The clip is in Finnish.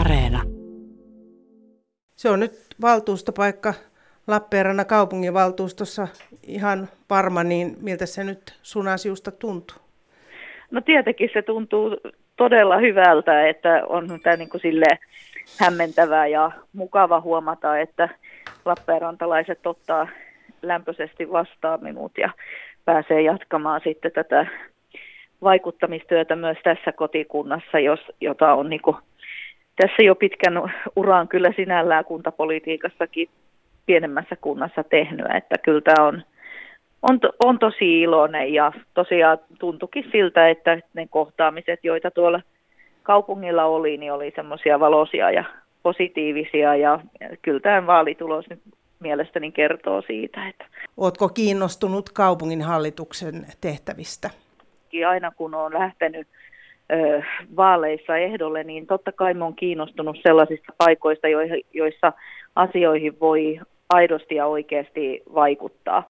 Areena. Se on nyt valtuustopaikka Lappeenrannan kaupunginvaltuustossa ihan varma, niin miltä se nyt sun asiusta tuntuu? No tietenkin se tuntuu todella hyvältä, että on tämä niin kuin sille hämmentävää ja mukava huomata, että Lappeenrantalaiset ottaa lämpöisesti vastaan minut ja pääsee jatkamaan sitten tätä vaikuttamistyötä myös tässä kotikunnassa, jos, jota on niin kuin, tässä jo pitkän uraan kyllä sinällään kuntapolitiikassakin pienemmässä kunnassa tehnyt, että kyllä tämä on, on, on tosi iloinen ja tosiaan tuntukin siltä, että ne kohtaamiset, joita tuolla kaupungilla oli, niin oli semmoisia valoisia ja positiivisia ja kyllä tämä vaalitulos nyt mielestäni kertoo siitä. Että Oletko kiinnostunut kaupungin hallituksen tehtävistä? Aina kun on lähtenyt vaaleissa ehdolle, niin totta kai olen kiinnostunut sellaisista paikoista, joissa asioihin voi aidosti ja oikeasti vaikuttaa.